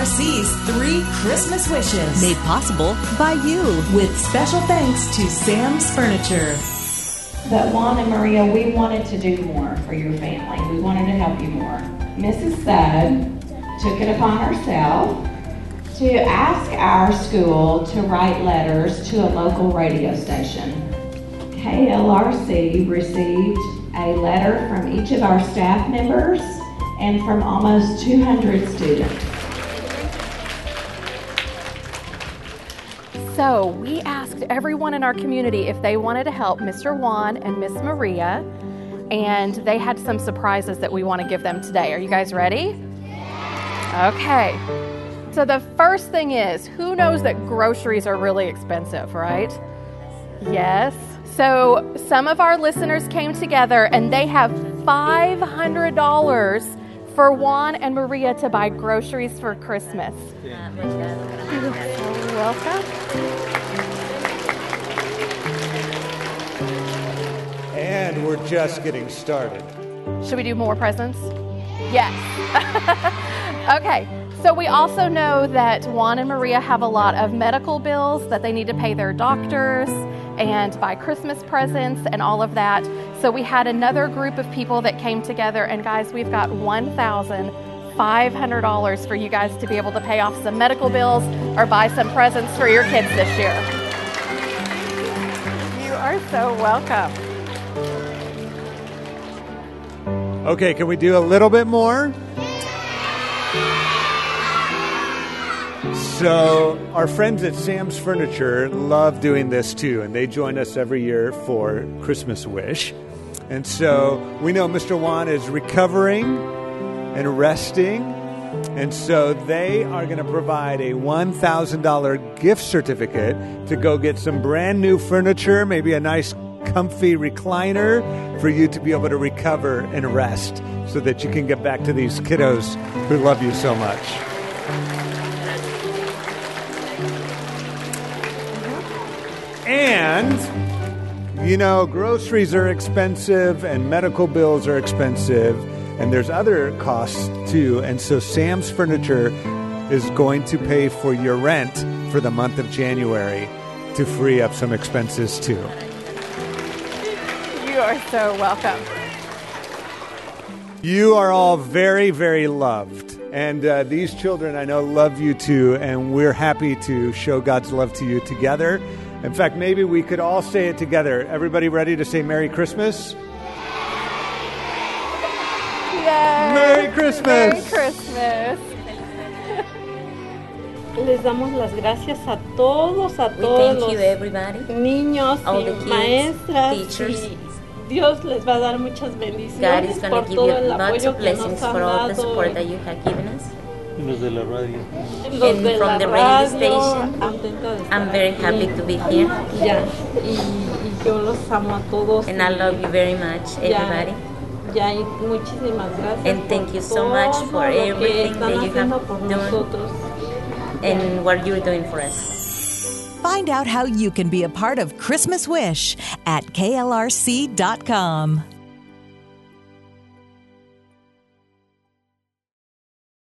KLRC's Three Christmas Wishes. Made possible by you. With special thanks to Sam's Furniture. But Juan and Maria, we wanted to do more for your family. We wanted to help you more. Mrs. Sud took it upon herself to ask our school to write letters to a local radio station. KLRC received a letter from each of our staff members and from almost 200 students. So, we asked everyone in our community if they wanted to help Mr. Juan and Miss Maria, and they had some surprises that we want to give them today. Are you guys ready? Okay. So, the first thing is who knows that groceries are really expensive, right? Yes. So, some of our listeners came together and they have $500 for Juan and Maria to buy groceries for Christmas. You're welcome. And we're just getting started. Should we do more presents? Yes. okay. So we also know that Juan and Maria have a lot of medical bills that they need to pay their doctors and buy Christmas presents and all of that. So we had another group of people that came together, and guys, we've got $1,500 for you guys to be able to pay off some medical bills or buy some presents for your kids this year. You are so welcome. Okay, can we do a little bit more? So, our friends at Sam's Furniture love doing this too, and they join us every year for Christmas Wish. And so, we know Mr. Juan is recovering and resting, and so they are going to provide a $1,000 gift certificate to go get some brand new furniture, maybe a nice comfy recliner for you to be able to recover and rest so that you can get back to these kiddos who love you so much. And, you know, groceries are expensive and medical bills are expensive, and there's other costs too. And so Sam's Furniture is going to pay for your rent for the month of January to free up some expenses too. You are so welcome. You are all very, very loved. And uh, these children, I know, love you too. And we're happy to show God's love to you together. In fact, maybe we could all say it together. Everybody ready to say Merry Christmas? Yay. Merry Christmas. Merry Christmas. Les damos las gracias a todos, a We thank you, everybody. niños all y the kids, maestras. teachers. y Dios les va a dar muchas God bendiciones is going por to give todo you el lots apoyo of que blessings nos han for all the dado. support that you have given us. Los de la radio. Los And de from la the radio radio, station, contenta de estar I'm very aquí. happy to be here. Ya, y, y yo los amo a todos. And I love you very much, Ya, everybody. Ya, y muchísimas gracias And thank you so much for everything están that you haciendo have por done. nosotros. And what you're doing for us. Find out how you can be a part of Christmas Wish at klrc.com.